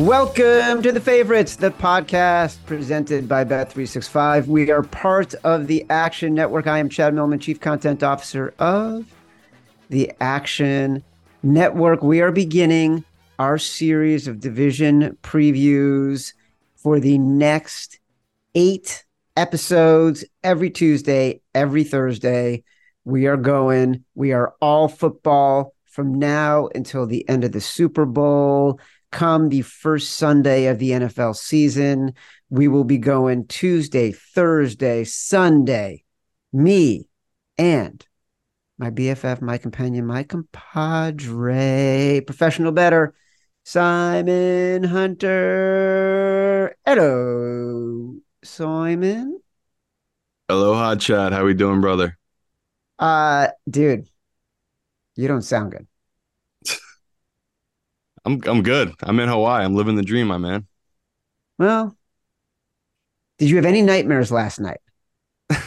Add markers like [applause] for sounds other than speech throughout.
Welcome to the favorites, the podcast presented by Bet365. We are part of the Action Network. I am Chad Millman, Chief Content Officer of the Action Network. We are beginning our series of division previews for the next eight episodes every Tuesday, every Thursday. We are going, we are all football from now until the end of the Super Bowl come the first Sunday of the NFL season. We will be going Tuesday, Thursday, Sunday. Me and my BFF, my companion, my compadre, professional bettor, Simon Hunter. Hello, Simon. Aloha, Chad. How we doing, brother? Uh, dude, you don't sound good. I'm I'm good. I'm in Hawaii. I'm living the dream, my man. Well, did you have any nightmares last night? [laughs]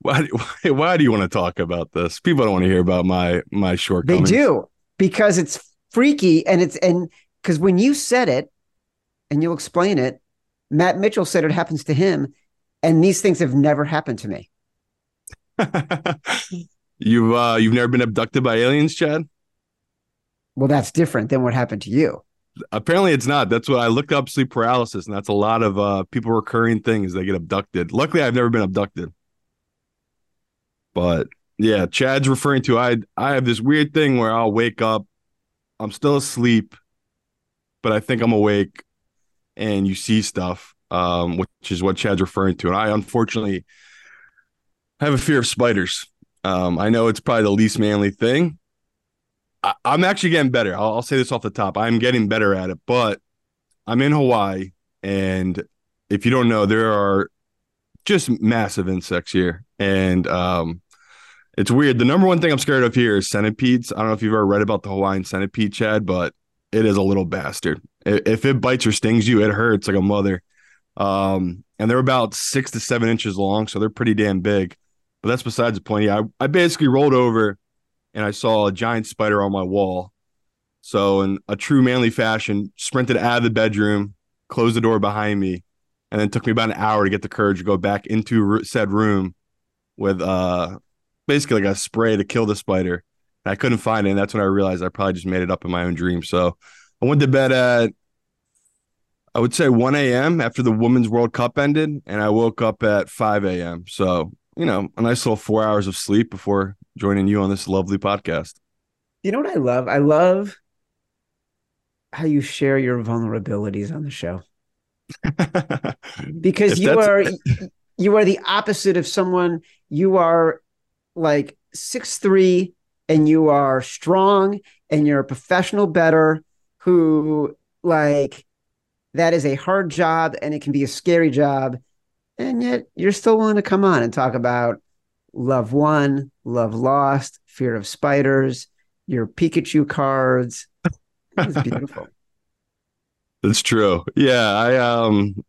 why, why [laughs] why do you want to talk about this? People don't want to hear about my my shortcomings. They do because it's freaky and it's and because when you said it and you'll explain it, Matt Mitchell said it happens to him, and these things have never happened to me. [laughs] you've uh you've never been abducted by aliens, Chad? Well, that's different than what happened to you. Apparently it's not. That's what I looked up sleep paralysis, and that's a lot of uh people recurring things. They get abducted. Luckily, I've never been abducted. But yeah, Chad's referring to I I have this weird thing where I'll wake up, I'm still asleep, but I think I'm awake, and you see stuff, um, which is what Chad's referring to. And I unfortunately have a fear of spiders. Um, I know it's probably the least manly thing, I, I'm actually getting better. I'll, I'll say this off the top. I'm getting better at it, but I'm in Hawaii, and if you don't know, there are just massive insects here, and um, it's weird. The number one thing I'm scared of here is centipedes. I don't know if you've ever read about the Hawaiian centipede, Chad, but it is a little bastard. If it bites or stings you, it hurts like a mother. Um, and they're about six to seven inches long, so they're pretty damn big. But that's besides the point. Yeah, I, I basically rolled over and I saw a giant spider on my wall. So, in a true manly fashion, sprinted out of the bedroom, closed the door behind me, and then took me about an hour to get the courage to go back into said room with uh basically like a spray to kill the spider. And I couldn't find it, and that's when I realized I probably just made it up in my own dream. So, I went to bed at I would say 1 a.m. after the Women's World Cup ended, and I woke up at 5 a.m. So, you know, a nice little four hours of sleep before joining you on this lovely podcast. You know what I love? I love how you share your vulnerabilities on the show [laughs] because If you are [laughs] you are the opposite of someone you are like six three and you are strong and you're a professional bettor who like that is a hard job and it can be a scary job and yet you're still willing to come on and talk about love won love lost fear of spiders your pikachu cards it's beautiful [laughs] That's true. Yeah, I um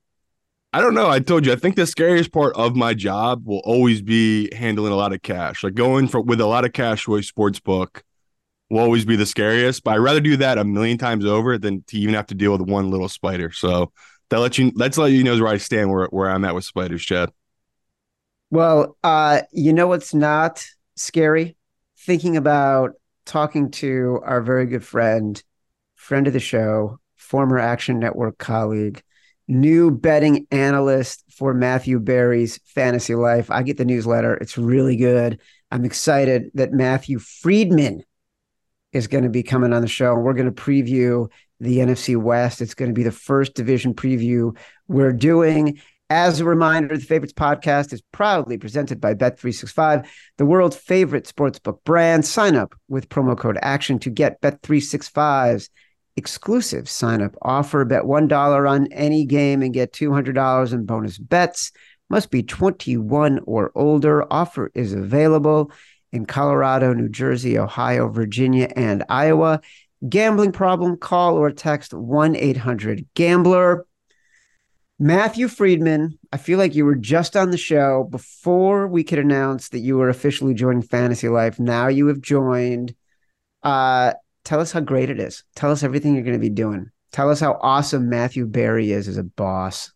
I don't know. I told you I think the scariest part of my job will always be handling a lot of cash. Like going for with a lot of cash to a sports book will always be the scariest, but I'd rather do that a million times over than to even have to deal with one little spider. So that let you let's let you know where I stand where where I'm at with spiders, Chad. Well, uh, you know what's not scary? Thinking about talking to our very good friend, friend of the show, former Action Network colleague, new betting analyst for Matthew Berry's Fantasy Life. I get the newsletter. It's really good. I'm excited that Matthew Freedman is going to be coming on the show. We're going to preview the NFC West. It's going to be the first division preview we're doing. As a reminder, the Favorites podcast is proudly presented by Bet365, the world's favorite sportsbook brand. Sign up with promo code ACTION to get Bet365's exclusive sign up offer. Bet $1 on any game and get $200 in bonus bets. Must be 21 or older. Offer is available in Colorado, New Jersey, Ohio, Virginia, and Iowa. Gambling problem? Call or text 1 800 Gambler. Matthew Freedman, I feel like you were just on the show before we could announce that you were officially joining Fantasy Life. Now you have joined. Uh, tell us how great it is. Tell us everything you're going to be doing. Tell us how awesome Matthew Berry is as a boss.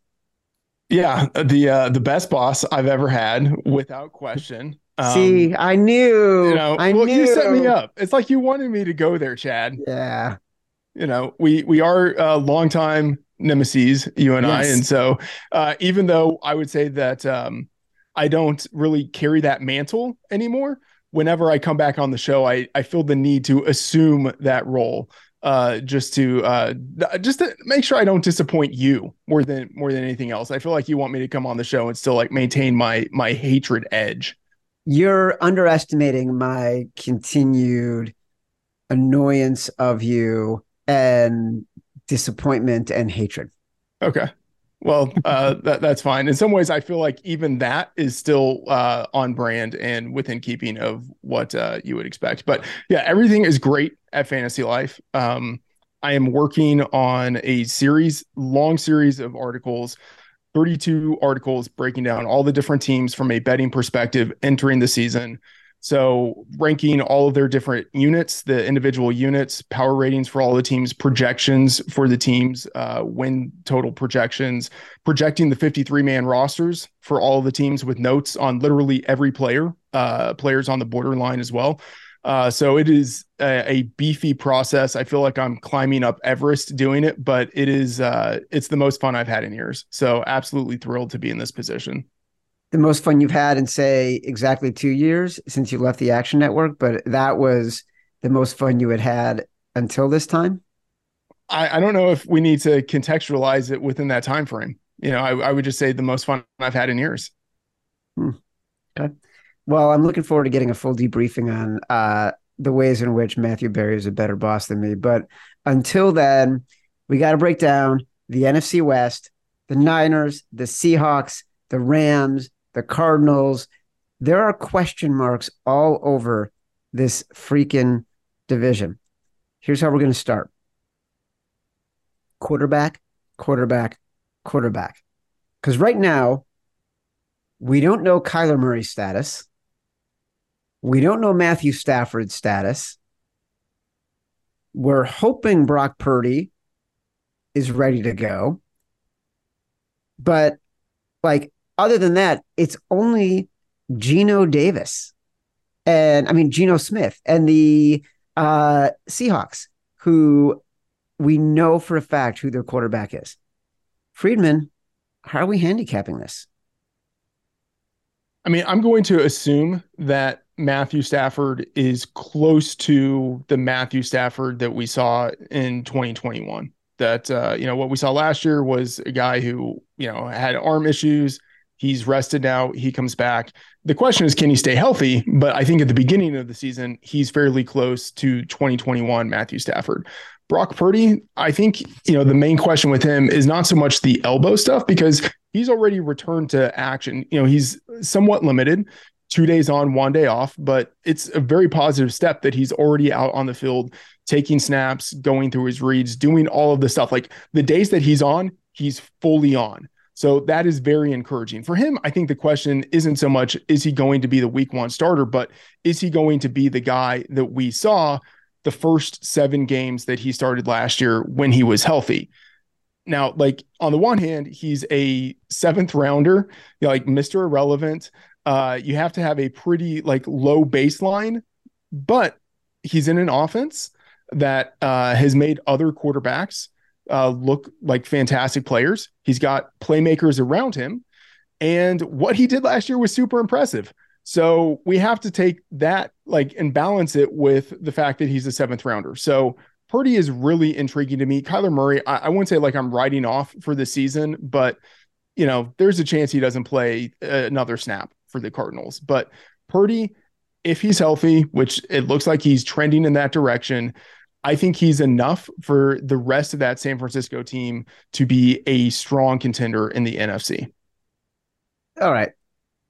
Yeah, the uh, the best boss I've ever had, without question. Um, See, I knew. You know, I well, knew. you set me up. It's like you wanted me to go there, Chad. Yeah. You know, we we are uh, longtime nemesis, you and yes. I, and so uh, even though I would say that um, I don't really carry that mantle anymore, whenever I come back on the show, I I feel the need to assume that role uh just to uh just to make sure I don't disappoint you more than more than anything else. I feel like you want me to come on the show and still like maintain my my hatred edge you're underestimating my continued annoyance of you and disappointment and hatred. Okay. Well, uh, [laughs] that, that's fine. In some ways, I feel like even that is still uh, on brand and within keeping of what uh, you would expect. But yeah, everything is great at Fantasy Life. Um, I am working on a series, long series of articles 32 articles breaking down all the different teams from a betting perspective entering the season. So, ranking all of their different units, the individual units, power ratings for all the teams, projections for the teams, uh, win total projections, projecting the 53 man rosters for all the teams with notes on literally every player, uh, players on the borderline as well. Uh, so it is a, a, beefy process. I feel like I'm climbing up Everest doing it, but it is uh, it's the most fun I've had in years. So absolutely thrilled to be in this position. The most fun you've had in say exactly two years since you left the Action Network, but that was the most fun you had had until this time. I, I don't know if we need to contextualize it within that time frame. You know, I, I would just say the most fun I've had in years. Hmm. Okay. Well, I'm looking forward to getting a full debriefing on uh, the ways in which Matthew Berry is a better boss than me. But until then, we got to break down the NFC West, the Niners, the Seahawks, the Rams, the Cardinals. There are question marks all over this freaking division. Here's how we're going to start quarterback, quarterback, quarterback. Because right now, we don't know Kyler Murray's status. We don't know Matthew Stafford's status. We're hoping Brock Purdy is ready to go. But like other than that, it's only Geno Davis and I mean Geno Smith and the uh, Seahawks, who we know for a fact who their quarterback is. Freedman, how are we handicapping this? I mean, I'm going to assume that Matthew Stafford is close to the Matthew Stafford that we saw in 2021. That uh, you know what we saw last year was a guy who you know had arm issues. He's rested now. He comes back. The question is, can he stay healthy? But I think at the beginning of the season, he's fairly close to 2021 Matthew Stafford. Brock Purdy, I think, you know, the main question with him is not so much the elbow stuff because he's already returned to action. You know, he's somewhat limited two days on, one day off, but it's a very positive step that he's already out on the field, taking snaps, going through his reads, doing all of the stuff. Like the days that he's on, he's fully on. So that is very encouraging. For him, I think the question isn't so much is he going to be the week one starter, but is he going to be the guy that we saw the first seven games that he started last year when he was healthy? Now, like on the one hand, he's a seventh rounder, like Mr. Irrelevant uh, you have to have a pretty like low baseline, but he's in an offense that uh, has made other quarterbacks uh, look like fantastic players. He's got playmakers around him, and what he did last year was super impressive. So we have to take that like and balance it with the fact that he's a seventh rounder. So Purdy is really intriguing to me. Kyler Murray, I, I wouldn't say like I'm writing off for the season, but you know, there's a chance he doesn't play another snap for the Cardinals. But Purdy, if he's healthy, which it looks like he's trending in that direction, I think he's enough for the rest of that San Francisco team to be a strong contender in the NFC. All right.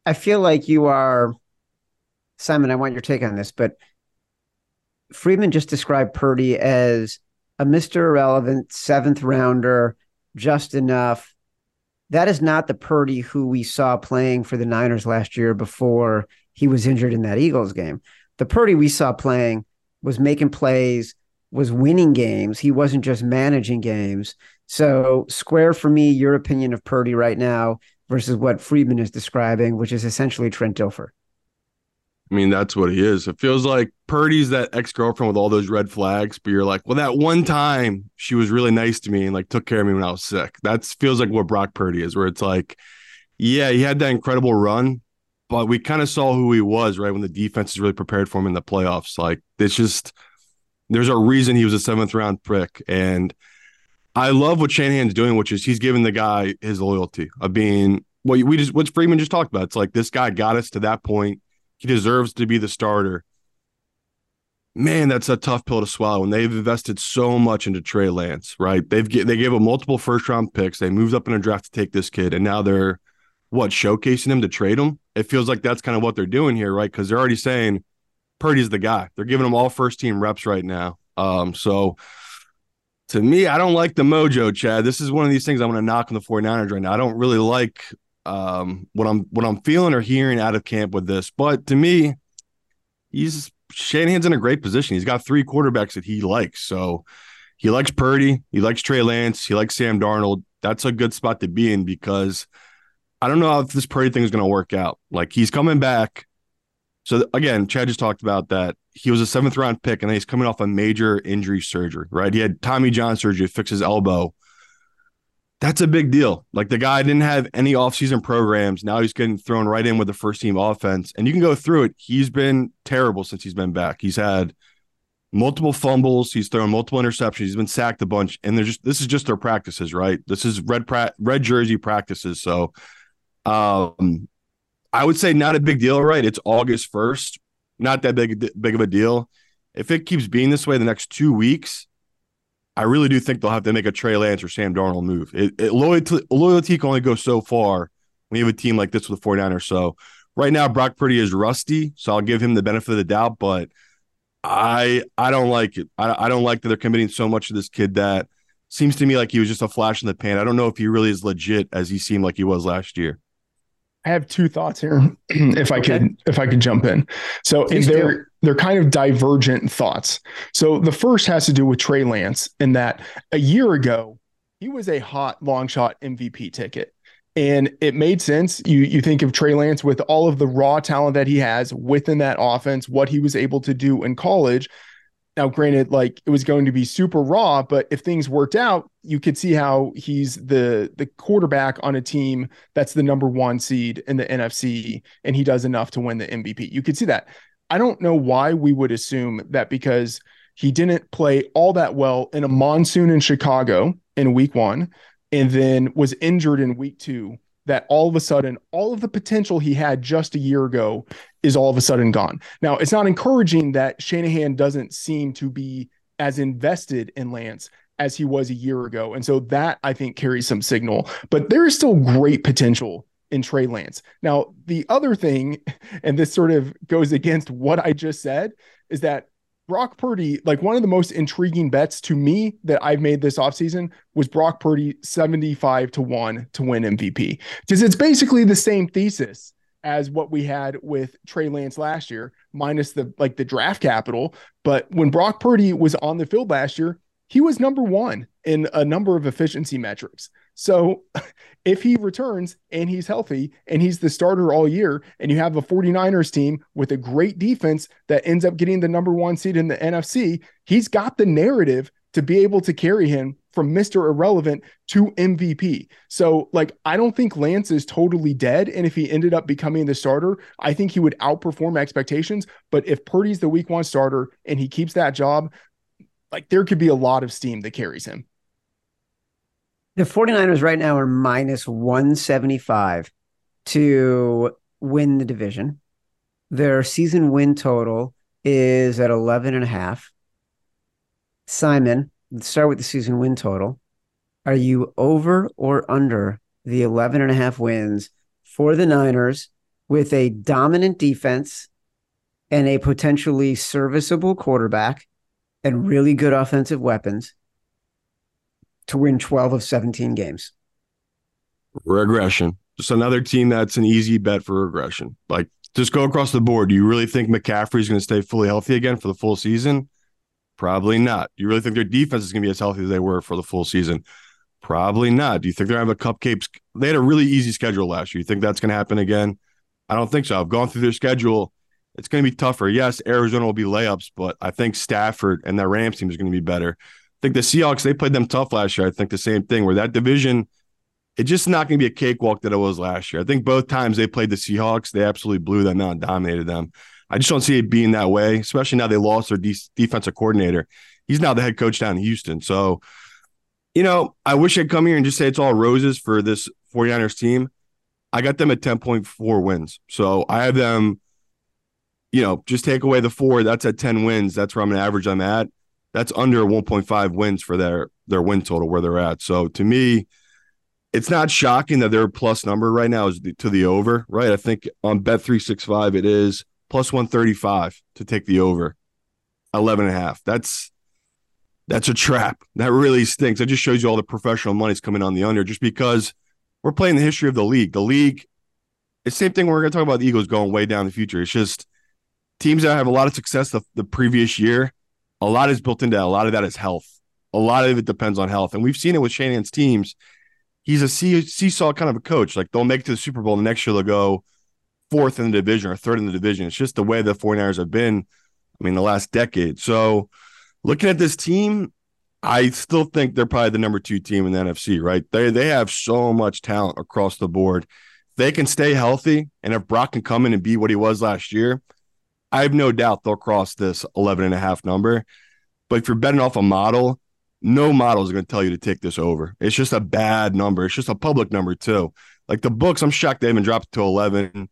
I feel like you are, Simon, I want your take on this, but Freedman just described Purdy as a Mr. Irrelevant seventh rounder, just enough. That is not the Purdy who we saw playing for the Niners last year before he was injured in that Eagles game. The Purdy we saw playing was making plays, was winning games. He wasn't just managing games. So, square for me your opinion of Purdy right now versus what Freedman is describing, which is essentially Trent Dilfer. I mean, that's what he is. It feels like Purdy's that ex girlfriend with all those red flags, but you're like, well, that one time she was really nice to me and like took care of me when I was sick. That feels like what Brock Purdy is, where it's like, yeah, he had that incredible run, but we kind of saw who he was, right? When the defense is really prepared for him in the playoffs. Like, it's just, there's a reason he was a seventh round pick. And I love what Shanahan's doing, which is he's giving the guy his loyalty of being what we just, what Freedman just talked about. It's like this guy got us to that point he deserves to be the starter. Man, that's a tough pill to swallow. And they've invested so much into Trey Lance, right? They've they gave him multiple first round picks. They moved up in a draft to take this kid, and now they're what showcasing him to trade him. It feels like that's kind of what they're doing here, right? Because they're already saying Purdy's the guy. They're giving him all first team reps right now. Um, so to me, I don't like the mojo, Chad. This is one of these things I'm going to knock on the 49ers right now. I don't really like um, what I'm what I'm feeling or hearing out of camp with this. But to me, he's Shanahan's in a great position. He's got three quarterbacks that he likes. So he likes Purdy, he likes Trey Lance, he likes Sam Darnold. That's a good spot to be in because I don't know how this Purdy thing is going to work out. Like he's coming back. So again, Chad just talked about that. He was a seventh round pick, and he's coming off a major injury surgery. Right, he had Tommy John surgery to fix his elbow that's a big deal. Like the guy didn't have any offseason programs. Now he's getting thrown right in with the first team offense. And you can go through it. He's been terrible since he's been back. He's had multiple fumbles. He's thrown multiple interceptions. He's been sacked a bunch. And they're just this is just their practices, right? This is red pra- red jersey practices. So um I would say not a big deal, right? It's August 1st. Not that big big of a deal. If it keeps being this way the next two weeks, I really do think they'll have to make a Trey Lance or Sam Darnold move. It, it, loyalty, loyalty can only go so far when you have a team like this with the 49ers. So right now, Brock Purdy is rusty, so I'll give him the benefit of the doubt, but I I don't like it. I, I don't like that they're committing so much to this kid that seems to me like he was just a flash in the pan. I don't know if he really is legit as he seemed like he was last year. I have two thoughts here, [clears throat] if I could if I could jump in. So they're they're kind of divergent thoughts. So the first has to do with Trey Lance, in that a year ago he was a hot long shot MVP ticket. And it made sense. You you think of Trey Lance with all of the raw talent that he has within that offense, what he was able to do in college, now, granted, like it was going to be super raw, but if things worked out, you could see how he's the the quarterback on a team that's the number one seed in the NFC, and he does enough to win the MVP. You could see that. I don't know why we would assume that because he didn't play all that well in a monsoon in Chicago in week one, and then was injured in week two that all of a sudden all of the potential he had just a year ago is all of a sudden gone. Now, it's not encouraging that Shanahan doesn't seem to be as invested in Lance as he was a year ago. And so that I think carries some signal, but there is still great potential in Trey Lance. Now, the other thing, [laughs] and this sort of goes against what I just said, is that Brock Purdy, like one of the most intriguing bets to me that I've made this offseason was Brock Purdy 75 to 1 to win MVP. Because it's basically the same thesis as what we had with Trey Lance last year, minus the like the draft capital. But when Brock Purdy was on the field last year, he was number one in a number of efficiency metrics. So [laughs] if he returns and he's healthy and he's the starter all year, and you have a 49ers team with a great defense that ends up getting the number one seed in the NFC, he's got the narrative to be able to carry him from Mr. Irrelevant to MVP. So, like, I don't think Lance is totally dead. And if he ended up becoming the starter, I think he would outperform expectations. But if Purdy's the week one starter and he keeps that job, like, there could be a lot of steam that carries him. The 49ers right now are minus 175 to win the division. Their season win total is at 11 and a half. Simon, let's start with the season win total. Are you over or under the 11 and a half wins for the Niners with a dominant defense and a potentially serviceable quarterback and really good offensive weapons to win 12 of 17 games? Regression. Just another team that's an easy bet for regression. Like, just go across the board. Do you really think McCaffrey's going to stay fully healthy again for the full season? Probably not. Do you really think their defense is going to be as healthy as they were for the full season? Probably not. Do you think they're going to have a cupcake? They had a really easy schedule last year. You think that's going to happen again? I don't think so. I've gone through their schedule. It's going to be tougher. Yes, Arizona will be layups, but I think Stafford and that Rams team is going to be better. I think the Seahawks, they played them tough last year. I think the same thing where that division, it's just not going to be a cakewalk that it was last year. I think both times they played the Seahawks, they absolutely blew them out and dominated them. I just don't see it being that way, especially now they lost their de- defensive coordinator. He's now the head coach down in Houston. So, you know, I wish I'd come here and just say it's all roses for this 49ers team. I got them at 10.4 wins. So I have them, you know, just take away the four. That's at 10 wins. That's where I'm going to average them at. That's under 1.5 wins for their their win total where they're at. So to me, it's not shocking that their plus number right now is to the over, right? I think on bet 365 it is plus 135 to take the over 11 and a half. That's that's a trap. That really stinks. That just shows you all the professional money's coming on the under just because we're playing the history of the league. The league, the same thing we're going to talk about the Eagles going way down the future. It's just teams that have a lot of success the, the previous year, a lot is built into that. A lot of that is health. A lot of it depends on health. And we've seen it with Shanahan's teams. He's a seesaw kind of a coach. Like they'll make it to the Super Bowl. The next year they'll go fourth in the division or third in the division. It's just the way the 49ers have been, I mean, the last decade. So looking at this team, I still think they're probably the number two team in the NFC, right? They they have so much talent across the board. They can stay healthy, and if Brock can come in and be what he was last year, I have no doubt they'll cross this 11 and a half number. But if you're betting off a model, no model is going to tell you to take this over. It's just a bad number. It's just a public number too. Like the books, I'm shocked they haven't dropped it to 11.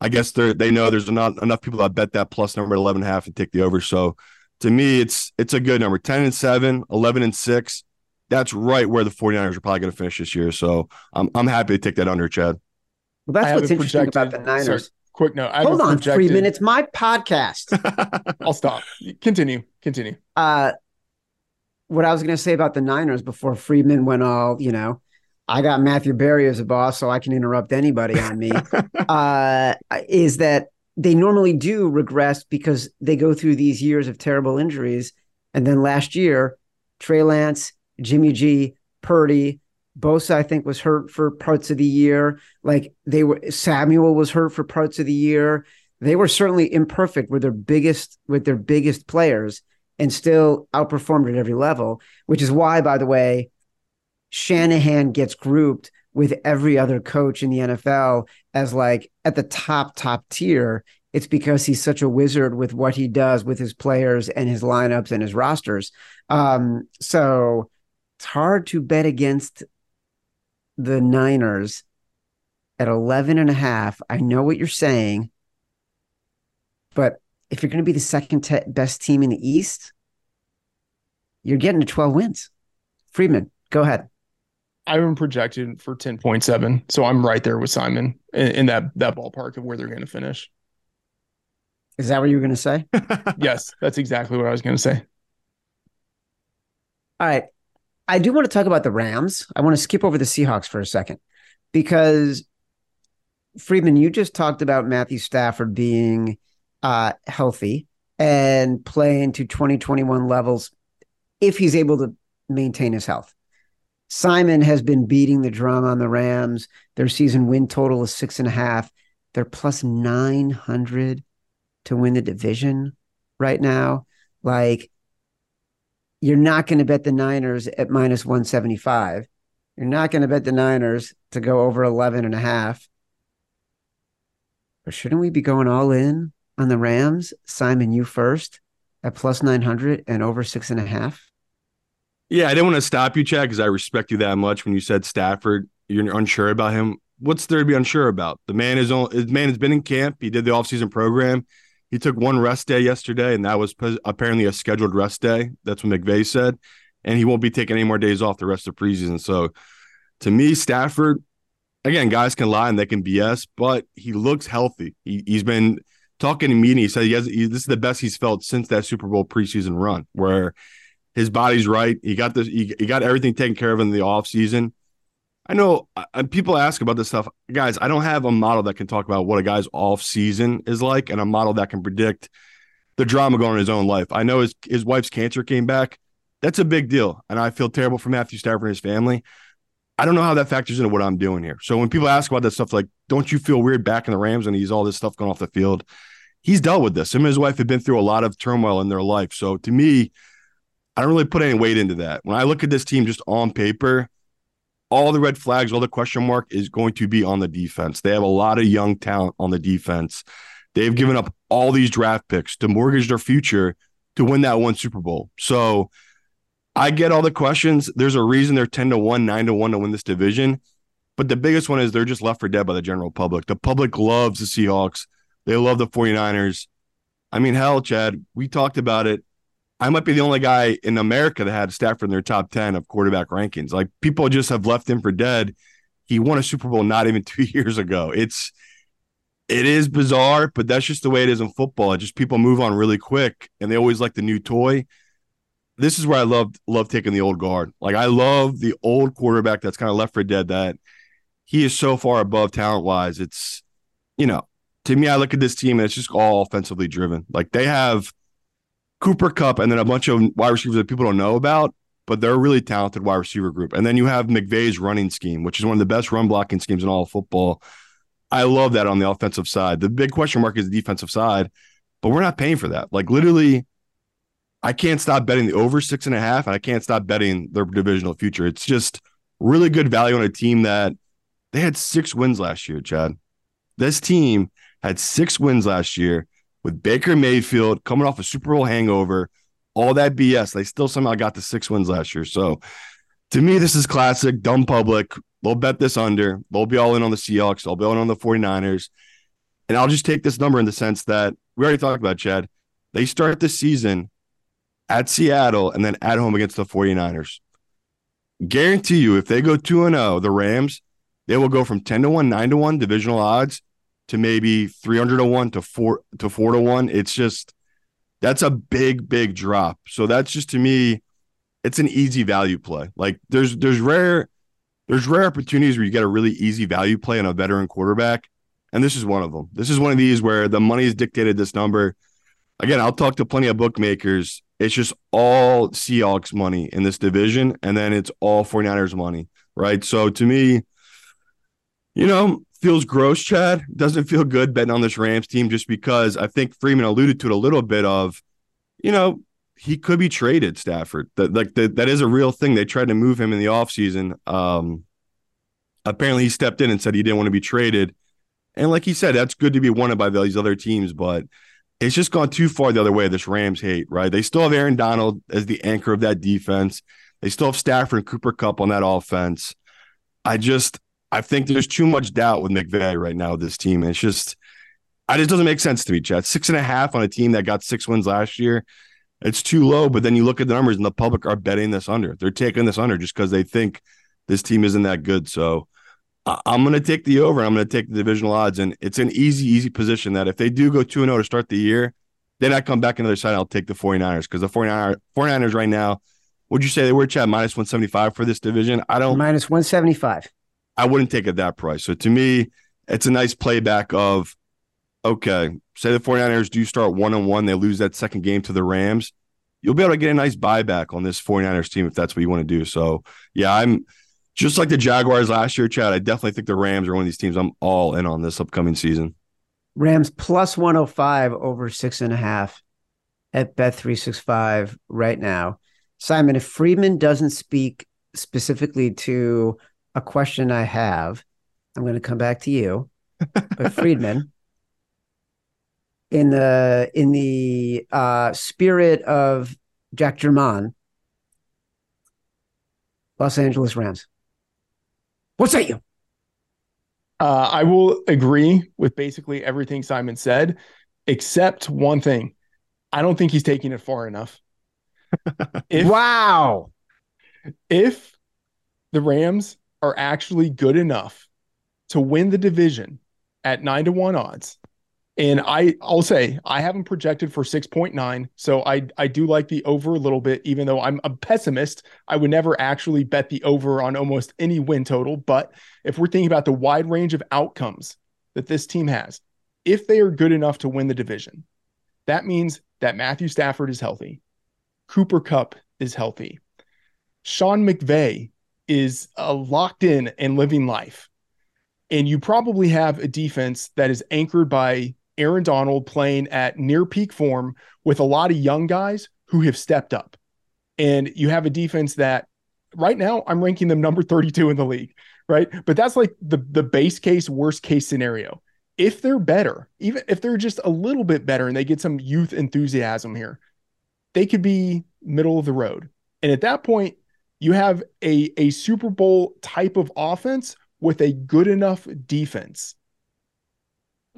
I guess they they know there's not enough people that bet that plus number at 11 and a half and take the over. So to me, it's it's a good number 10 and 7, 11 and 6. That's right where the 49ers are probably going to finish this year. So I'm, I'm happy to take that under, Chad. Well, that's what's interesting about the Niners. Sorry, quick note. Hold on, projected... Freeman. It's my podcast. [laughs] I'll stop. Continue. Continue. Uh, what I was going to say about the Niners before Freeman went all, you know, I got Matthew Berry as a boss, so I can interrupt anybody on me. [laughs] uh, is that they normally do regress because they go through these years of terrible injuries. And then last year, Trey Lance, Jimmy G, Purdy, Bosa, I think, was hurt for parts of the year. Like they were, Samuel was hurt for parts of the year. They were certainly imperfect with their biggest with their biggest players and still outperformed at every level, which is why, by the way, Shanahan gets grouped with every other coach in the NFL as like at the top, top tier. It's because he's such a wizard with what he does with his players and his lineups and his rosters. Um, so it's hard to bet against the Niners at 11 and a half. I know what you're saying, but if you're going to be the second te- best team in the East, you're getting to 12 wins. Freedman, go ahead. I've been projected for 10.7. So I'm right there with Simon in, in that, that ballpark of where they're going to finish. Is that what you were going to say? [laughs] yes, that's exactly what I was going to say. All right. I do want to talk about the Rams. I want to skip over the Seahawks for a second because Freedman, you just talked about Matthew Stafford being uh, healthy and playing to 2021 levels if he's able to maintain his health. Simon has been beating the drum on the Rams. Their season win total is six and a half. They're plus 900 to win the division right now. Like, you're not going to bet the Niners at minus 175. You're not going to bet the Niners to go over 11 and a half. But shouldn't we be going all in on the Rams? Simon, you first at plus 900 and over six and a half? Yeah, I didn't want to stop you, Chad, because I respect you that much. When you said Stafford, you're unsure about him. What's there to be unsure about? The man is on. His man has been in camp. He did the offseason program. He took one rest day yesterday, and that was apparently a scheduled rest day. That's what McVay said, and he won't be taking any more days off the rest of preseason. So, to me, Stafford, again, guys can lie and they can BS, but he looks healthy. He, has been talking to me, and he said he has. He, this is the best he's felt since that Super Bowl preseason run, where his body's right. He got this. He, he got everything taken care of in the off season. I know uh, people ask about this stuff, guys. I don't have a model that can talk about what a guy's off season is like, and a model that can predict the drama going in his own life. I know his his wife's cancer came back. That's a big deal, and I feel terrible for Matthew Stafford and his family. I don't know how that factors into what I'm doing here. So when people ask about that stuff, like, don't you feel weird back in the Rams and he's all this stuff going off the field? He's dealt with this. Him and his wife have been through a lot of turmoil in their life. So to me, I don't really put any weight into that. When I look at this team just on paper, all the red flags, all the question mark is going to be on the defense. They have a lot of young talent on the defense. They've given up all these draft picks to mortgage their future to win that one Super Bowl. So I get all the questions. There's a reason they're 10 to 1, 9 to 1 to win this division. But the biggest one is they're just left for dead by the general public. The public loves the Seahawks. They love the 49ers. I mean, hell, Chad, we talked about it. I might be the only guy in America that had Stafford in their top 10 of quarterback rankings. Like people just have left him for dead. He won a Super Bowl not even [laughs] two years ago. It's it is bizarre, but that's just the way it is in football. It just people move on really quick and they always like the new toy. This is where I love love taking the old guard. Like I love the old quarterback that's kind of left for dead that he is so far above talent wise. It's you know, to me, I look at this team and it's just all offensively driven. Like they have Cooper Kupp, and then a bunch of wide receivers that people don't know about, but they're a really talented wide receiver group. And then you have McVay's running scheme, which is one of the best run blocking schemes in all of football. I love that on the offensive side. The big question mark is the defensive side, but we're not paying for that. Like literally, I can't stop betting the over six and a half, and I can't stop betting their divisional future. It's just really good value on a team that they had six wins last year, Chad. This team had six wins last year with Baker Mayfield coming off a Super Bowl hangover, all that BS. They still somehow got the six wins last year. So to me, this is classic, dumb public. They'll bet this under. They'll be all in on the Seahawks. They'll be all in on the 49ers. And I'll just take this number in the sense that we already talked about, Chad. They start the season at Seattle and then at home against the 49ers. Guarantee you, if they go 2 0, the Rams, they will go from 10 to 1, 9 to 1 divisional odds to maybe 300 to 1 to 4 to 4 to 1 it's just that's a big big drop. So that's just to me it's an easy value play. Like there's there's rare there's rare opportunities where you get a really easy value play on a veteran quarterback and this is one of them. This is one of these where the money has dictated this number. Again i'll talk to plenty of bookmakers. It's just all Seahawks money in this division and then it's all 49ers money right? So to me you know feels gross, Chad. Doesn't feel good betting on this Rams team just because I think Freeman alluded to it a little bit of, you know, he could be traded, Stafford. That like that, that is a real thing. They tried to move him in the offseason. Um apparently he stepped in and said he didn't want to be traded. And like he said, that's good to be wanted by these other teams, but it's just gone too far the other way. This Rams hate, right? They still have Aaron Donald as the anchor of that defense. They still have Stafford and Cooper Kupp on that offense. I just I think there's too much doubt with McVay right now. With this team, it's just, I just doesn't make sense to me, Chad. Six and a half on a team that got six wins last year, it's too low. But then you look at the numbers, and the public are betting this under. They're taking this under just because they think this team isn't that good. So I- I'm going to take the over. I'm going to take the divisional odds, and it's an easy, easy position that if they do go two and zero oh to start the year, then I come back another side. I'll take the 49ers because the 49ers, 49ers right now. Would you say they were Chad minus 175 for this division? I don't minus 175. I wouldn't take it that price. So to me, it's a nice playback of okay, say the 49ers do start one on one, they lose that second game to the Rams. You'll be able to get a nice buyback on this 49ers team if that's what you want to do. So yeah, I'm just like the Jaguars last year, Chad. I definitely think the Rams are one of these teams I'm all in on this upcoming season. Rams plus 105 over six and a half at Bet 365 right now. Simon, if Freeman doesn't speak specifically to a question I have. I'm going to come back to you, but [laughs] Freedman, in the in the uh, spirit of Jack German, Los Angeles Rams. What say you? Uh, I will agree with basically everything Simon said, except one thing. I don't think he's taking it far enough. [laughs] if, wow. If the Rams are actually good enough to win the division at nine to one odds, and I, I'll say I haven't projected for 6.9. So I, I do like the over a little bit, even though I'm a pessimist. I would never actually bet the over on almost any win total. But if we're thinking about the wide range of outcomes that this team has, if they are good enough to win the division, that means that Matthew Stafford is healthy, Cooper Kupp is healthy, Sean McVay is uh, locked in and living life. And you probably have a defense that is anchored by Aaron Donald playing at near peak form with a lot of young guys who have stepped up. And you have a defense that right now I'm ranking them number 32 in the league, right? But that's like the the base case worst case scenario. If they're better, even if they're just a little bit better and they get some youth enthusiasm here, they could be middle of the road. And at that point, you have a a Super Bowl type of offense with a good enough defense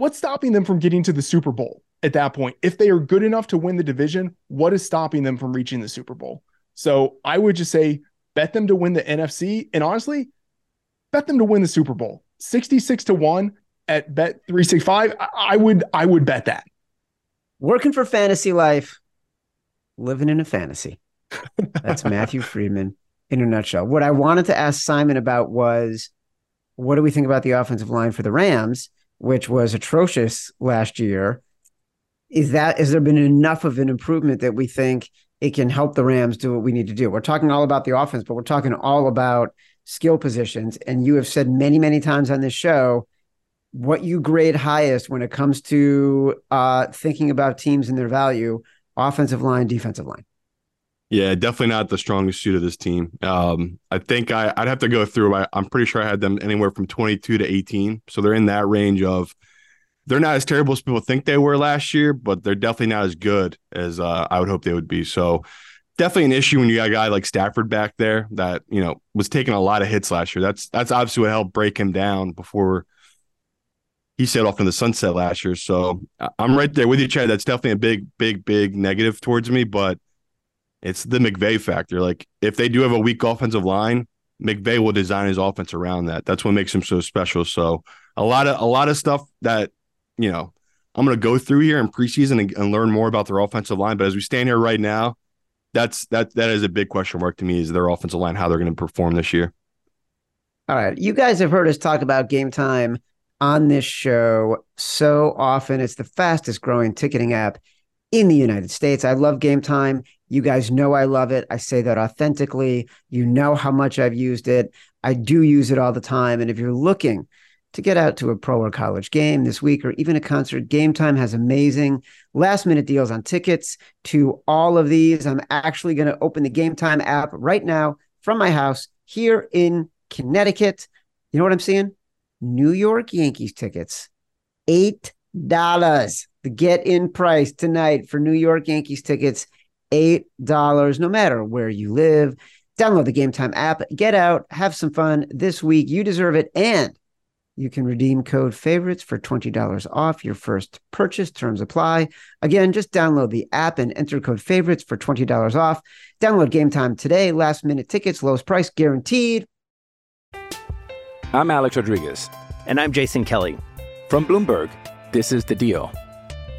what's stopping them from getting to the Super Bowl at that point? If they are good enough to win the division, what is stopping them from reaching the Super Bowl? So I would just say bet them to win the NFC and honestly, bet them to win the Super Bowl. 66 to 1 at bet 365. I would I would bet that. Working for fantasy life, living in a fantasy. That's Matthew Freedman in a nutshell. What I wanted to ask Simon about was what do we think about the offensive line for the Rams? which was atrocious last year. Is that has there been enough of an improvement that we think it can help the Rams do what we need to do? We're talking all about the offense, but we're talking all about skill positions. And you have said many, many times on this show what you grade highest when it comes to uh, thinking about teams and their value offensive line, defensive line. Yeah, definitely not the strongest suit of this team. Um, I think I, would have to go through. I, am pretty sure I had them anywhere from 22 to 18. So they're in that range of they're not as terrible as people think they were last year, but they're definitely not as good as uh, I would hope they would be. So definitely an issue when you got a guy like Stafford back there that you know was taking a lot of hits last year. That's that's obviously what helped break him down before he set off in the sunset last year. So I'm right there with you, Chad. That's definitely a big, big, big negative towards me, but it's the McVay factor. Like if they do have a weak offensive line, McVay will design his offense around that. That's what makes him so special. So a lot of a lot of stuff that you know I'm going to go through here in preseason and, and, learn more about their offensive line. But as we stand here right now, that's that that is a big question mark to me. Is their offensive line how they're going to perform this year? All right, you guys have heard us talk about game time on this show so often. It's the fastest growing ticketing app in the United States. I love game time. You guys know I love it. I say that authentically. You know how much I've used it. I do use it all the time. And if you're looking to get out to a pro or college game this week or even a concert, Game Time has amazing last minute deals on tickets to all of these. I'm actually going to open the Game Time app right now from my house here in Connecticut. You know what I'm seeing? New York Yankees tickets, $8. The get in price tonight for New York Yankees tickets $8 no matter where you live. Download the Game Time app, get out, have some fun this week. You deserve it. And you can redeem code favorites for $20 off your first purchase. Terms apply. Again, just download the app and enter code favorites for $20 off. Download Game Time today. Last minute tickets, lowest price guaranteed. I'm Alex Rodriguez. And I'm Jason Kelly. From Bloomberg, this is The Deal.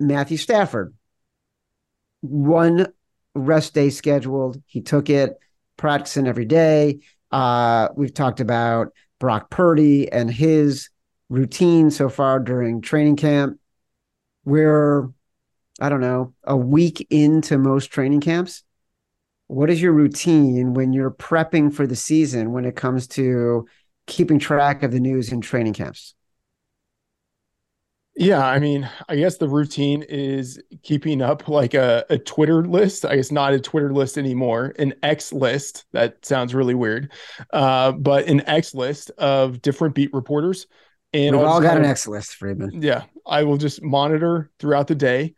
Matthew Stafford. One rest day scheduled. He took it, practicing every day. Uh, we've talked about Brock Purdy and his routine so far during training camp. We're, I don't know, a week into most training camps. what is your routine when you're prepping for the season when it comes to keeping track of the news in training camps? Yeah, I mean, I guess the routine is keeping up like a, a Twitter list. I guess not a Twitter list anymore, an X list. That sounds really weird, uh, but an X list of different beat reporters. And we've all got an X list, Freedman. Yeah, I will just monitor throughout the day.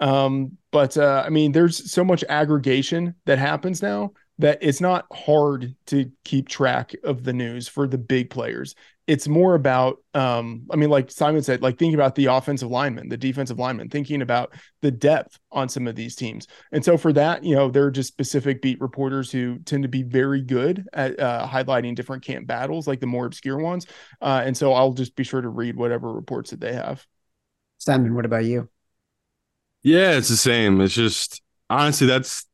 Um, but uh, I mean, there's so much aggregation that happens now that it's not hard to keep track of the news for the big players. It's more about, um, I mean, like Simon said, like thinking about the offensive lineman, the defensive lineman, thinking about the depth on some of these teams. And so for that, you know, there are just specific beat reporters who tend to be very good at uh, highlighting different camp battles, like the more obscure ones. Uh, and so I'll just be sure to read whatever reports that they have. Simon, what about you? Yeah, it's the same. It's just honestly, that's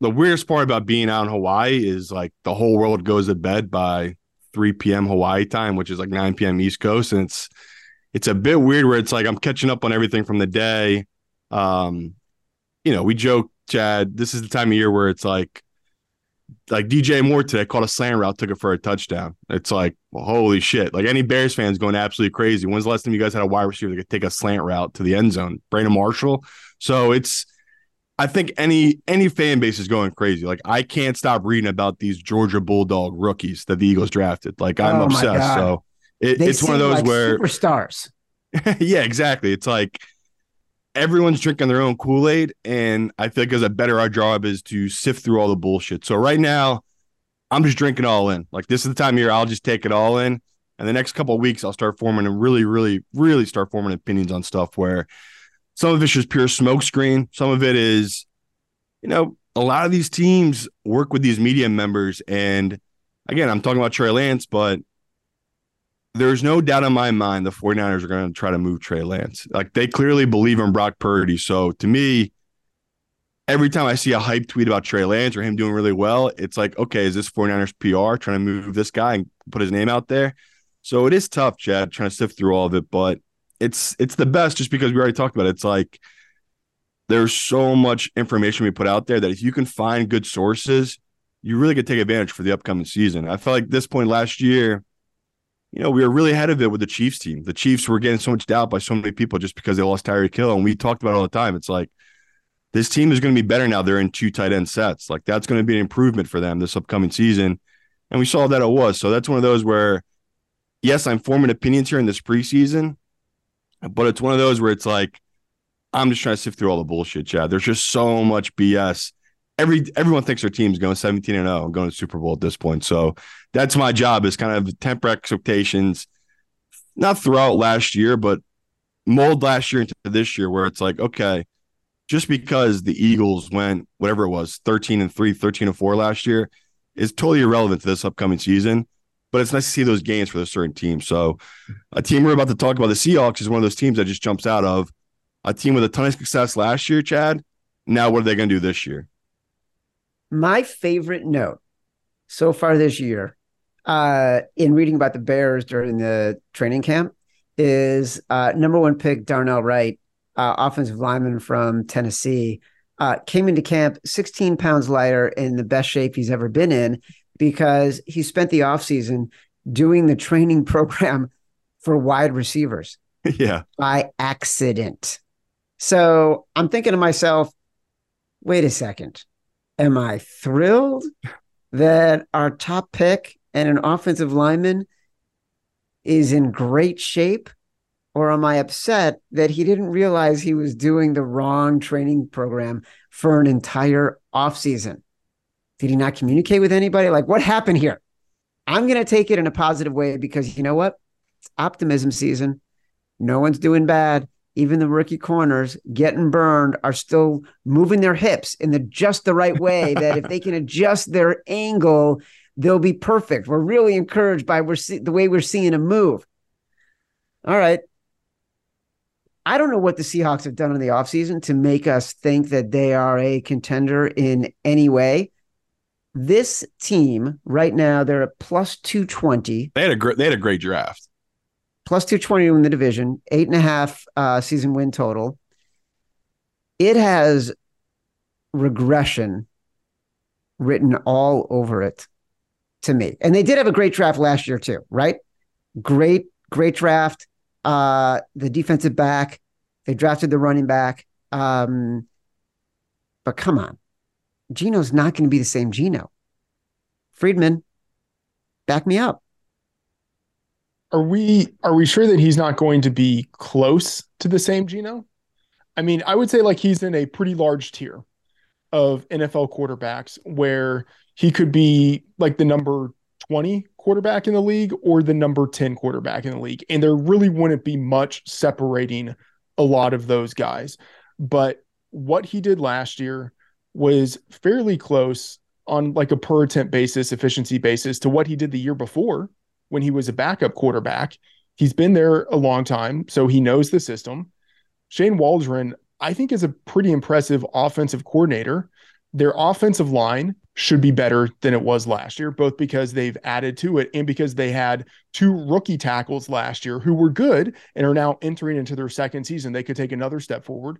the weirdest part about being out in Hawaii is like the whole world goes to bed by 3 p.m. Hawaii time, which is like 9 p.m. East Coast. And it's it's a bit weird where it's like I'm catching up on everything from the day. Um, you know, we joke, Chad, this is the time of year where it's like like DJ Moore today caught a slant route, took it for a touchdown. It's like, well, holy shit. Like any Bears fans going absolutely crazy. When's the last time you guys had a wide receiver that could take a slant route to the end zone? Brandon Marshall. So it's I think any any fan base is going crazy. Like I can't stop reading about these Georgia Bulldog rookies that the Eagles drafted. Like I'm oh obsessed. So it, it's one of those like where superstars. [laughs] yeah, exactly. It's like everyone's drinking their own Kool Aid, and I think as a bettor our job is to sift through all the bullshit. So right now, I'm just drinking all in. Like this is the time of year I'll just take it all in, and the next couple of weeks I'll start forming and really, really, really start forming opinions on stuff where some of it's just pure smokescreen. Some of it is, you know, a lot of these teams work with these media members. And again, I'm talking about Trey Lance, but there's no doubt in my mind the 49ers are going to try to move Trey Lance. Like they clearly believe in Brock Purdy. So to me, every time I see a hype tweet about Trey Lance or him doing really well, it's like, okay, is this 49ers PR trying to move this guy and put his name out there? So it is tough, Chad, trying to sift through all of it. But it's it's the best just because we already talked about it. It's like there's so much information we put out there that if you can find good sources, you really could take advantage for the upcoming season. I felt like this point last year, you know, we were really ahead of it with the Chiefs team. The Chiefs were getting so much doubt by so many people just because they lost Tyreek Hill. And we talked about all the time. It's like this team is going to be better now. They're in two tight end sets. Like that's going to be an improvement for them this upcoming season. And we saw that it was. So that's one of those where, yes, I'm forming opinions here in this preseason, but it's one of those where it's like, I'm just trying to sift through all the bullshit, Chad. There's just so much BS. Every everyone thinks their team's going 17 and 0 and going to Super Bowl at this point. So that's my job is kind of temper expectations, not throughout last year, but mold last year into this year where it's like, okay, just because the Eagles went whatever it was, 13 and 3, 13 and 4 last year is totally irrelevant to this upcoming season but it's nice to see those gains for the certain team. So, a team we're about to talk about, the Seahawks, is one of those teams that just jumps out of a team with a ton of success last year, Chad. Now, what are they going to do this year? My favorite note so far this year, uh, in reading about the Bears during the training camp, is uh, number one pick Darnell Wright, uh, offensive lineman from Tennessee. Uh, came into camp 16 pounds lighter in the best shape he's ever been in because he spent the offseason doing the training program [laughs] for wide receivers. [laughs] Yeah. By accident. So I'm thinking to myself, wait a second. Am I thrilled [laughs] that our top pick and an offensive lineman is in great shape? Or am I upset that he didn't realize he was doing the wrong training program for an entire offseason? Did he not communicate with anybody? Like, what happened here? I'm going to take it in a positive way because you know what? It's optimism season. No one's doing bad. Even the rookie corners getting burned are still moving their hips in the just the right way [laughs] that if they can adjust their angle, they'll be perfect. We're really encouraged by we're see- the way we're seeing them move. All right. I don't know what the Seahawks have done in the offseason to make us think that they are a contender in any way this team right now they're at plus 220 they had a great they had a great draft plus 220 in the division eight and a half uh, season win total it has regression written all over it to me. And they did have a great draft last year too, right? Great, great draft. Uh, the defensive back, they drafted the running back. Um, but come on, Geno's not going to be the same Geno. Freedman, back me up. Are we are we sure that he's not going to be close to the same Geno? I mean, I would say like he's in a pretty large tier of NFL quarterbacks where he could be like the number 20 quarterback in the league or the number 10 quarterback in the league. And there really wouldn't be much separating a lot of those guys. But what he did last year was fairly close on like a per attempt basis, efficiency basis to what he did the year before when he was a backup quarterback. He's been there a long time, so he knows the system. Shane Waldron, I think, is a pretty impressive offensive coordinator. Their offensive line should be better than it was last year, both because they've added to it and because they had two rookie tackles last year who were good and are now entering into their second season. They could take another step forward.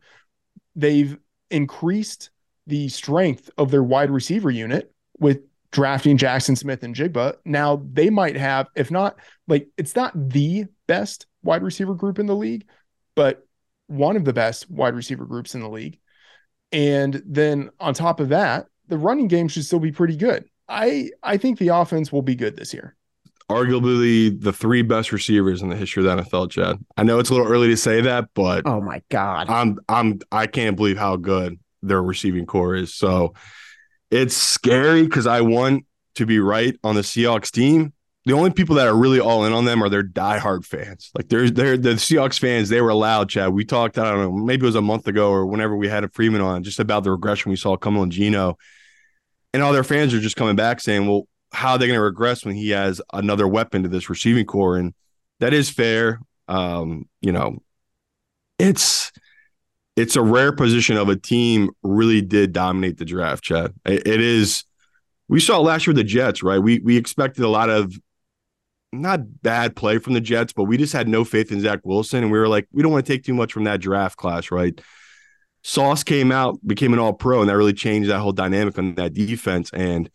They've increased the strength of their wide receiver unit with drafting Jaxon Smith-Njigba. Now they might have, if not like it's not the best wide receiver group in the league, but one of the best wide receiver groups in the league. And then on top of that, the running game should still be pretty good. I I think the offense will be good this year. Arguably the three best receivers in the history of the NFL, Chad. I know it's a little early to say that, but oh my god, I'm I'm I can't believe how good their receiving core is. So it's scary because I want to be right on the Seahawks team. The only people that are really all in on them are their diehard fans. Like they're they're the Seahawks fans. They were loud, Chad. We talked. I don't know. Maybe it was a month ago or whenever we had a Freedman on, just about the regression we saw coming on Geno. and all their fans are just coming back saying, "Well, how are they going to regress when he has another weapon to this receiving core?" And that is fair. Um, you know, it's it's a rare position of a team really did dominate the draft, Chad. it, it is. We saw last year the Jets, right? We we expected a lot of not bad play from the Jets, but we just had no faith in Zach Wilson, and we were like, we don't want to take too much from that draft class, right? Sauce came out, became an All Pro, and that really changed that whole dynamic on that defense. And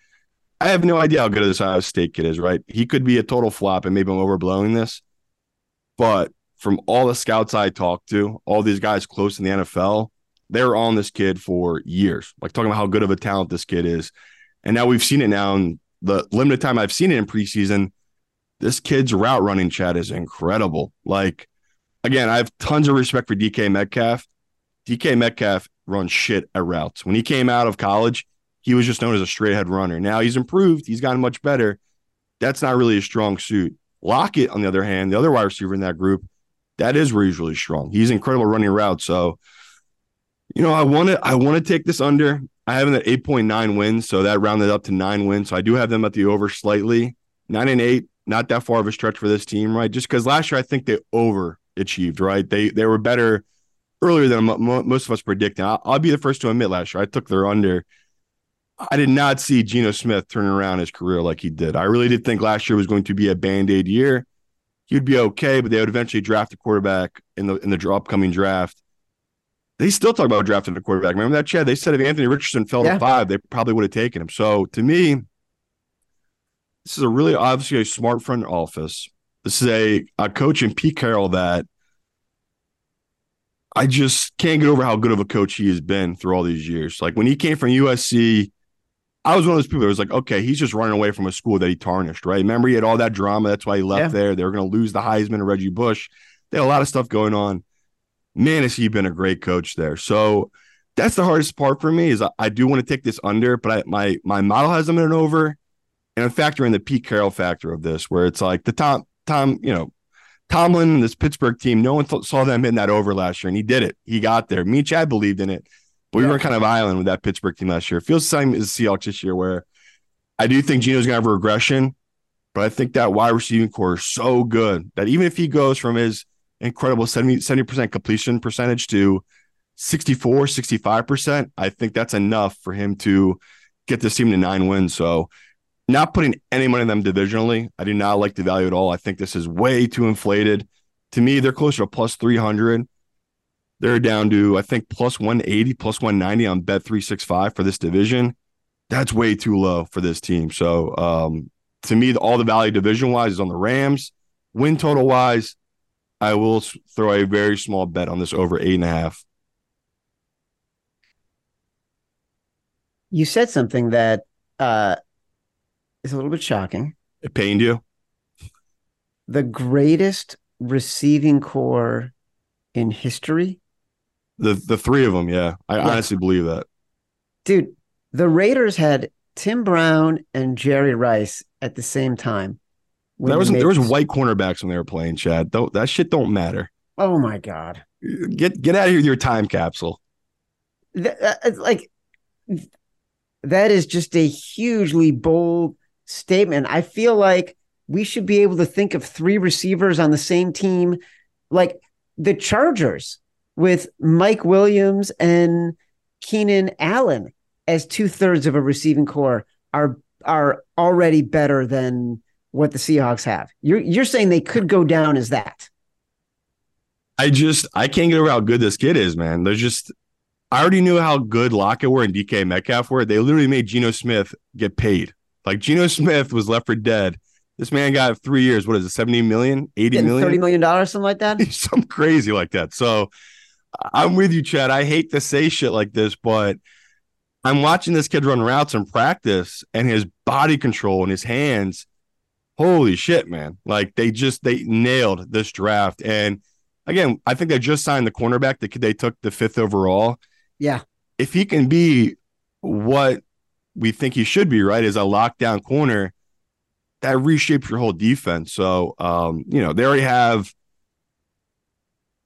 I have no idea how good of this Ohio State kid is, right? He could be a total flop, and maybe I'm overblowing this, but from all the scouts I talked to, all these guys close in the NFL, they were on this kid for years, like talking about how good of a talent this kid is. And now we've seen it now in the limited time I've seen it in preseason. This kid's route running Chad is incredible. Like, again, I have tons of respect for DK Metcalf. DK Metcalf runs shit at routes. When he came out of college, he was just known as a straight ahead runner. Now he's improved, he's gotten much better. That's not really a strong suit. Lockett, on the other hand, the other wide receiver in that group, that is where he's really strong. He's incredible running routes. So, you know, I want to I want to take this under. I have them at 8.9 wins, so that rounded up to nine wins. So I do have them at the over slightly. Nine and eight, not that far of a stretch for this team, right? Just because last year I think they overachieved, right? They they were better earlier than most of us predicted. I'll, I'll, be the first to admit last year I took their under. I did not see Geno Smith turning around his career like he did. I really did think last year was going to be a band aid year he'd be okay, but they would eventually draft a quarterback in the in the upcoming draft. They still talk about drafting a quarterback. Remember that, Chad? They said if Anthony Richardson fell yeah. to five, they probably would have taken him. So to me, this is a really obviously a smart front office. This is a, a coach in Pete Carroll that I just can't get over how good of a coach he has been through all these years. Like when he came from USC, I was one of those people that was like, okay, he's just running away from a school that he tarnished, right? Remember, he had all that drama. That's why he left yeah. there. They were going to lose the Heisman to Reggie Bush. They had a lot of stuff going on. Man, has he been a great coach there. So that's the hardest part for me is I, I do want to take this under, but I, my my model has them in an over, and I'm factoring the Pete Carroll factor of this, where it's like the Tom Tom, you know, Tomlin, and this Pittsburgh team, no one th- saw them in that over last year, and he did it. He got there. Me and Chad believed in it. But we were kind of island with that Pittsburgh team last year. It feels the same as the Seahawks this year, where I do think Geno's gonna have a regression, but I think that wide receiving core is so good that even if he goes from his incredible 70 percent completion percentage to 64, 65%, I think that's enough for him to get this team to nine wins. So not putting any money in them divisionally. I do not like the value at all. I think this is way too inflated. To me, they're closer to plus 300. They're down to, I think, plus 180, plus 190 on Bet365 for this division. that's way too low for this team. So um, to me, all the value division wise is on the Rams. Win total wise, I will throw a very small bet on this over eight and a half. You said something that uh, is a little bit shocking. It pained you. The greatest receiving core in history. The the three of them, yeah. I yeah. honestly believe that. Dude, the Raiders had Tim Brown and Jerry Rice at the same time. That was there was white cornerbacks when they were playing, Chad. Don't that shit don't matter. Oh my god. Get get out of here with your time capsule. That, uh, uh, like that is just a hugely bold statement. I feel like we should be able to think of three receivers on the same team, like the Chargers with Mike Williams and Keenan Allen as two thirds of a receiving core are are already better than what the Seahawks have. You're you're saying they could go down as that. I just I can't get over how good this kid is, man. There's just I already knew how good Lockett were and DK Metcalf were. They literally made Geno Smith get paid. Like Geno Smith was left for dead. This man got three years. What is it? 70 million, 80 Getting million? 30 million dollars, something like that. [laughs] Something crazy like that. So I'm with you, Chad. I hate to say shit like this, but I'm watching this kid run routes in practice and his body control and his hands. Holy shit, man. Like they just they nailed this draft. And again, I think they just signed the cornerback, the kid they took the fifth overall. Yeah. If he can be what we think he should be, right, is a lockdown corner, that reshapes your whole defense. So um, you know, they already have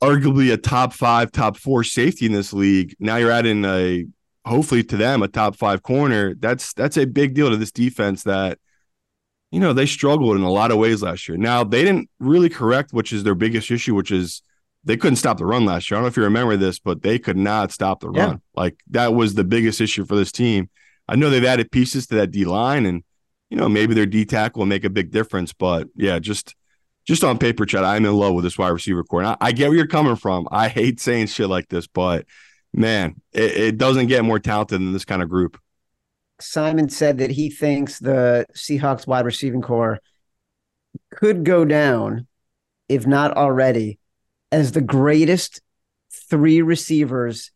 arguably a top five, top four safety in this league. Now you're adding a hopefully to them a top five corner. That's that's a big deal to this defense that you know they struggled in a lot of ways last year. Now they didn't really correct, which is their biggest issue, which is they couldn't stop the run last year. I don't know if you remember this, but they could not stop the run. Like that was the biggest issue for this team. I know they've added pieces to that D line, and you know maybe their D tackle will make a big difference. But yeah, just just on paper, Chad, I'm in love with this wide receiver core. And I, I get where you're coming from. I hate saying shit like this, but man, it, it doesn't get more talented than this kind of group. Simon said that he thinks the Seahawks wide receiving core could go down, if not already, as the greatest three receivers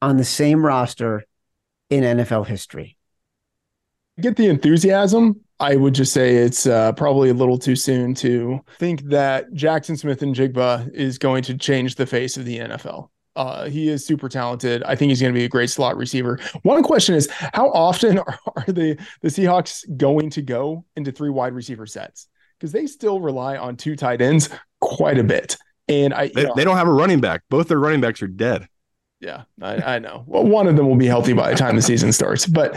on the same roster in NFL history. Get the enthusiasm. I would just say it's uh, probably a little too soon to think that Jaxon Smith-Njigba is going to change the face of the NFL. Uh, he is super talented. I think he's going to be a great slot receiver. One question is, how often [laughs] are, are the the Seahawks going to go into three wide receiver sets? Because they still rely on two tight ends quite a bit. And I, they, know, they don't have a running back. Both their running backs are dead. Yeah, I, I, know. Well, one of them will be healthy by the time the season starts, but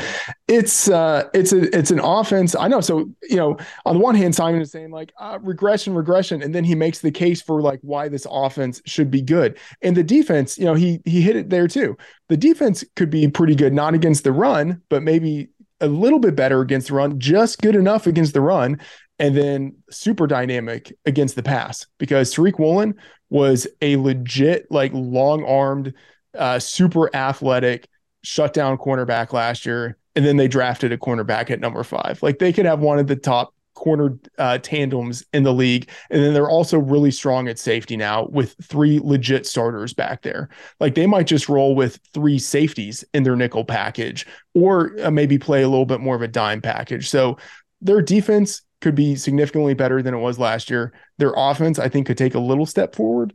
it's uh, it's a it's an offense. I know. So you know, on the one hand, Simon is saying like uh, regression, regression, and then he makes the case for like why this offense should be good. And the defense, you know, he he hit it there too. The defense could be pretty good, not against the run, but maybe a little bit better against the run, just good enough against the run, and then super dynamic against the pass because Tariq Woolen was a legit like long armed uh, super athletic shutdown cornerback last year, and then they drafted a cornerback at number five. Like they could have one of the top corner uh, tandems in the league, and then they're also really strong at safety now with three legit starters back there. Like they might just roll with three safeties in their nickel package, or uh, maybe play a little bit more of a dime package. So their defense could be significantly better than it was last year. Their offense, I think, could take a little step forward.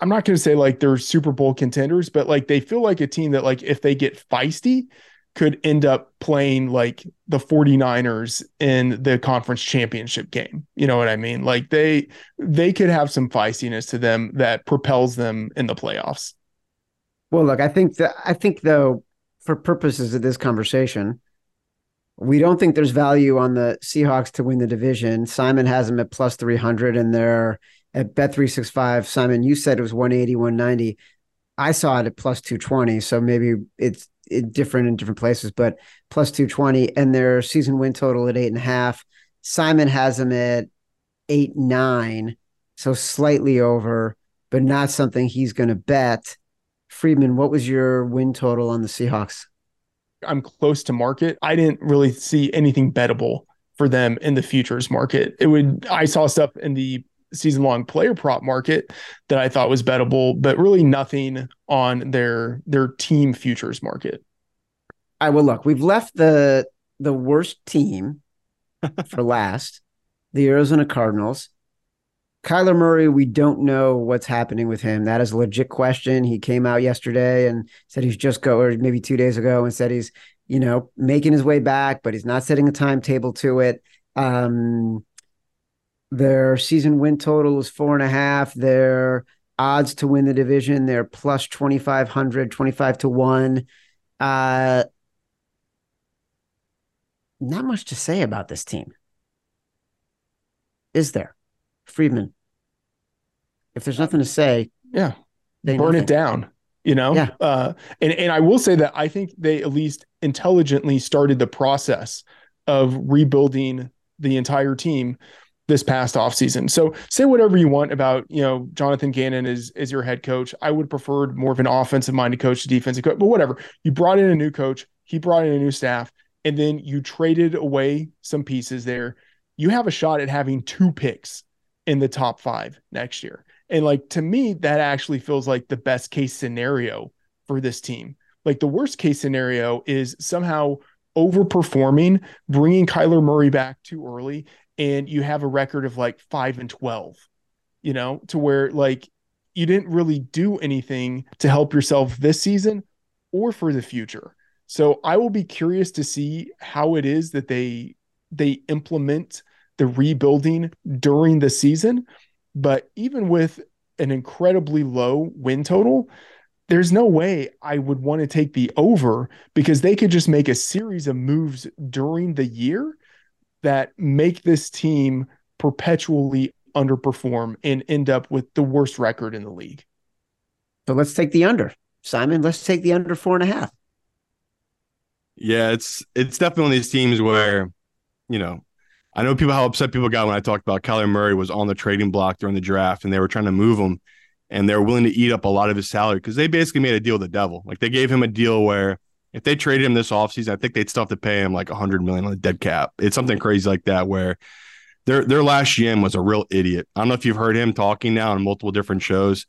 I'm not going to say like they're Super Bowl contenders, but like they feel like a team that like if they get feisty could end up playing like the 49ers in the conference championship game. You know what I mean? Like they they could have some feistiness to them that propels them in the playoffs. Well, look, I think that I think though for purposes of this conversation, we don't think there's value on the Seahawks to win the division. Simon has them at plus 300 and they're at Bet365. Simon, you said it was 180, 190. I saw it at plus 220. So maybe it's it different in different places, but plus 220. And their season win total at eight and a half. Simon has them at eight, nine. So slightly over, but not something he's going to bet. Freedman, what was your win total on the Seahawks? I'm close to market. I didn't really see anything bettable for them in the futures market. It would I saw stuff in the season long player prop market that I thought was bettable, but really nothing on their their team futures market. I will look. We've left the the worst team [laughs] for last, the Arizona Cardinals. Kyler Murray, we don't know what's happening with him. That is a legit question. He came out yesterday and said he's just go, or maybe two days ago, and said he's, you know, making his way back, but he's not setting a timetable to it. Um, their season win total is four and a half. Their odds to win the division, they're plus 2,500, 25 to one. Uh, not much to say about this team. Is there? Freedman. If there's nothing to say, yeah, burn nothing. it down. You know, yeah. Uh, and and I will say that I think they at least intelligently started the process of rebuilding the entire team this past offseason. So say whatever you want about, you know, Jonathan Gannon is is your head coach. I would prefer more of an offensive minded coach to defensive coach, but whatever. You brought in a new coach, he brought in a new staff, and then you traded away some pieces there. You have a shot at having two picks in the top five next year. And like to me, that actually feels like the best case scenario for this team. Like the worst case scenario is somehow overperforming, bringing Kyler Murray back too early, and you have a record of like five and 12, you know, to where like you didn't really do anything to help yourself this season or for the future. So I will be curious to see how it is that they they implement the rebuilding during the season. But even with an incredibly low win total, there's no way I would want to take the over because they could just make a series of moves during the year that make this team perpetually underperform and end up with the worst record in the league. So let's take the under. Simon, let's take the under four and a half. Yeah, it's it's definitely one of these teams where, you know, I know people how upset people got when I talked about Kyler Murray was on the trading block during the draft and they were trying to move him and they're willing to eat up a lot of his salary because they basically made a deal with the devil. Like they gave him a deal where if they traded him this offseason, I think they'd still have to pay him like a hundred million on the dead cap. It's something crazy like that where their their last GM was a real idiot. I don't know if you've heard him talking now on multiple different shows.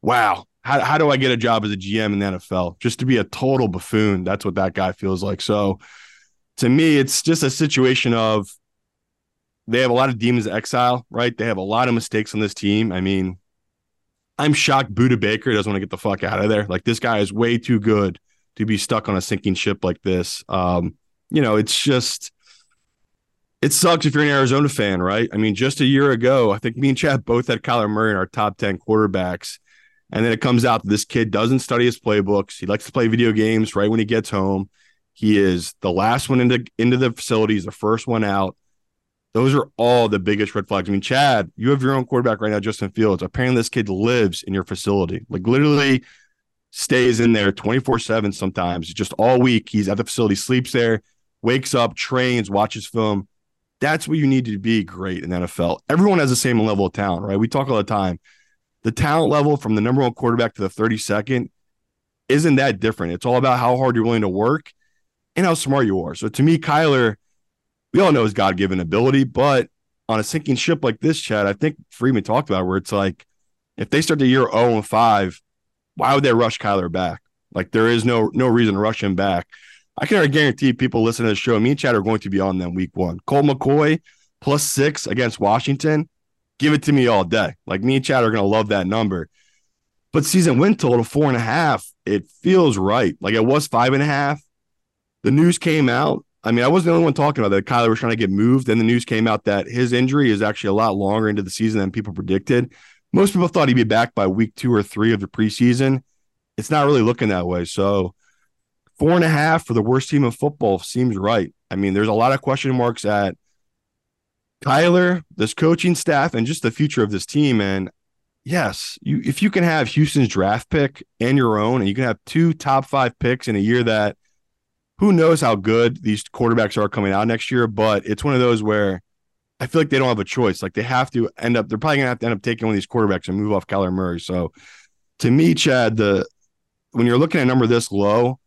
Wow. How, how do I get a job as a GM in the NFL? Just to be a total buffoon. That's what that guy feels like. So to me, it's just a situation of they have a lot of demons of exile, right? They have a lot of mistakes on this team. I mean, I'm shocked Budda Baker doesn't want to get the fuck out of there. Like this guy is way too good to be stuck on a sinking ship like this. Um, you know, it's just it sucks if you're an Arizona fan, right? I mean, just a year ago, I think me and Chad both had Kyler Murray in our top 10 quarterbacks. And then it comes out that this kid doesn't study his playbooks. He likes to play video games right when he gets home. He is the last one into into the facility. He's the first one out. Those are all the biggest red flags. I mean, Chad, you have your own quarterback right now, Justin Fields. Apparently, this kid lives in your facility, like literally stays in there 24 7 sometimes, just all week. He's at the facility, sleeps there, wakes up, trains, watches film. That's what you need to be great in NFL. Everyone has the same level of talent, right? We talk all the time. The talent level from the number one quarterback to the 32nd isn't that different. It's all about how hard you're willing to work and how smart you are. So to me, Kyler, we all know his God given ability, but on a sinking ship like this, Chad, I think Freedman talked about where it's like if they start the year 0 and 5, why would they rush Kyler back? Like there is no no reason to rush him back. I can guarantee people listening to the show, me and Chad are going to be on them week one. Colt McCoy plus six against Washington. Give it to me all day. Like me and Chad are gonna love that number. But season win total four and a half, it feels right. Like it was five and a half. The news came out I mean, I wasn't the only one talking about that. Kyler was trying to get moved. Then the news came out that his injury is actually a lot longer into the season than people predicted. Most people thought he'd be back by week two or three of the preseason. It's not really looking that way. So, four and a half for the worst team in football seems right. I mean, there's a lot of question marks at Kyler, this coaching staff, and just the future of this team. And yes, you if you can have Houston's draft pick and your own, and you can have two top five picks in a year that who knows how good these quarterbacks are coming out next year, but it's one of those where I feel like they don't have a choice. Like they have to end up, they're probably gonna have to end up taking one of these quarterbacks and move off Kyler Murray. So to me, Chad, the when you're looking at a number this low,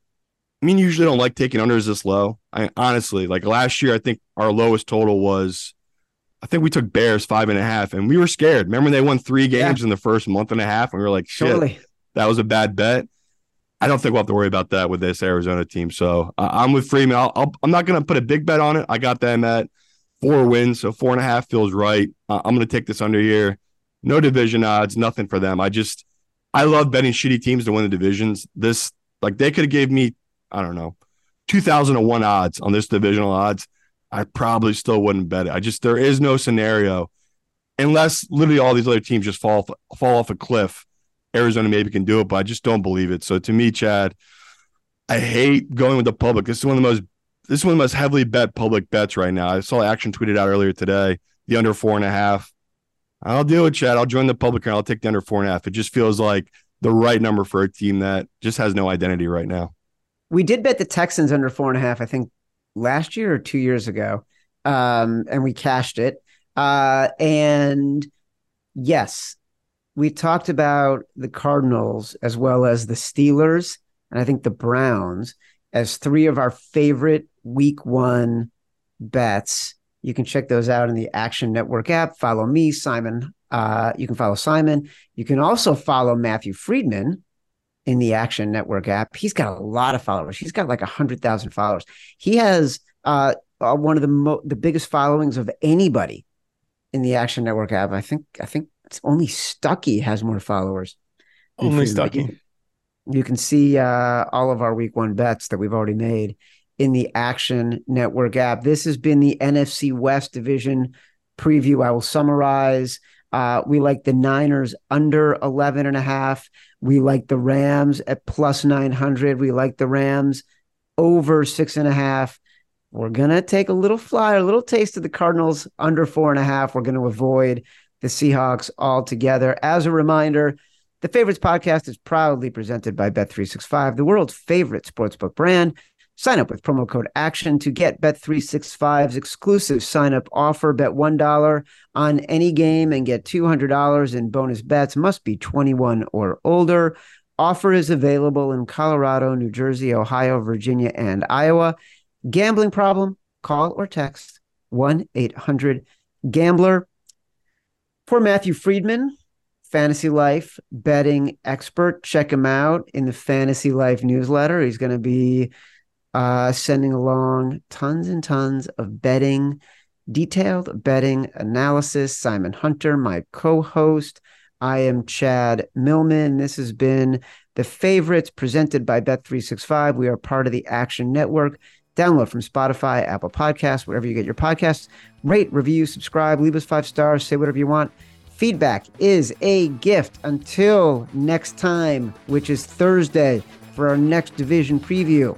I mean, usually don't like taking unders this low. I honestly like last year. I think our lowest total was, I think we took Bears five and a half, and we were scared. Remember they won three games yeah. in the first month and a half, and we were like, shit, totally. that was a bad bet. I don't think we'll have to worry about that with this Arizona team. So uh, I'm with Freedman. i am not going to put a big bet on it. I got them at four wins, so four and a half feels right. Uh, I'm going to take this under here. No division odds, nothing for them. I just I love betting shitty teams to win the divisions. This like they could have gave me I don't know, 2001 odds on this divisional odds, I probably still wouldn't bet it. I just, there is no scenario unless literally all these other teams just fall, fall off a cliff. Arizona maybe can do it, but I just don't believe it. So to me, Chad, I hate going with the public. This is one of the most, this is one most heavily bet public bets right now. I saw action tweeted out earlier today, the under four and a half. I'll deal with Chad. I'll join the public and I'll take the under four and a half. It just feels like the right number for a team that just has no identity right now. We did bet the Texans under four and a half, I think last year or two years ago. Um, and we cashed it. Uh, and yes, we talked about the Cardinals as well as the Steelers, and I think the Browns as three of our favorite week one bets. You can check those out in the Action Network app. Follow me, Simon. Uh, you can follow Simon. You can also follow Matthew Freedman in the Action Network app. He's got a lot of followers. He's got like a hundred thousand followers. He has uh, uh, one of the mo- the biggest followings of anybody in the Action Network app. I think I think it's only Stuckey has more followers. Only Stuckey. You, you can see uh, all of our week one bets that we've already made in the Action Network app. This has been the NFC West division preview. I will summarize. Uh, we like the Niners under 11 and a half. We like the Rams at plus 900. We like the Rams over six and a half. We're going to take a little flyer, a little taste of the Cardinals under four and a half. We're going to avoid the Seahawks altogether. As a reminder, the Favorites podcast is proudly presented by Bet365, the world's favorite sportsbook brand. Sign up with promo code ACTION to get Bet365's exclusive sign up offer. Bet $1 on any game and get $200 in bonus bets. Must be 21 or older. Offer is available in Colorado, New Jersey, Ohio, Virginia, and Iowa. Gambling problem? Call or text 1 800 Gambler. For Matthew Freedman, Fantasy Life betting expert, check him out in the Fantasy Life newsletter. He's going to be uh, sending along tons and tons of betting, detailed betting analysis. Simon Hunter, my co host. I am Chad Millman. This has been the favorites presented by Bet365. We are part of the Action Network. Download from Spotify, Apple Podcasts, wherever you get your podcasts. Rate, review, subscribe, leave us five stars, say whatever you want. Feedback is a gift. Until next time, which is Thursday for our next division preview.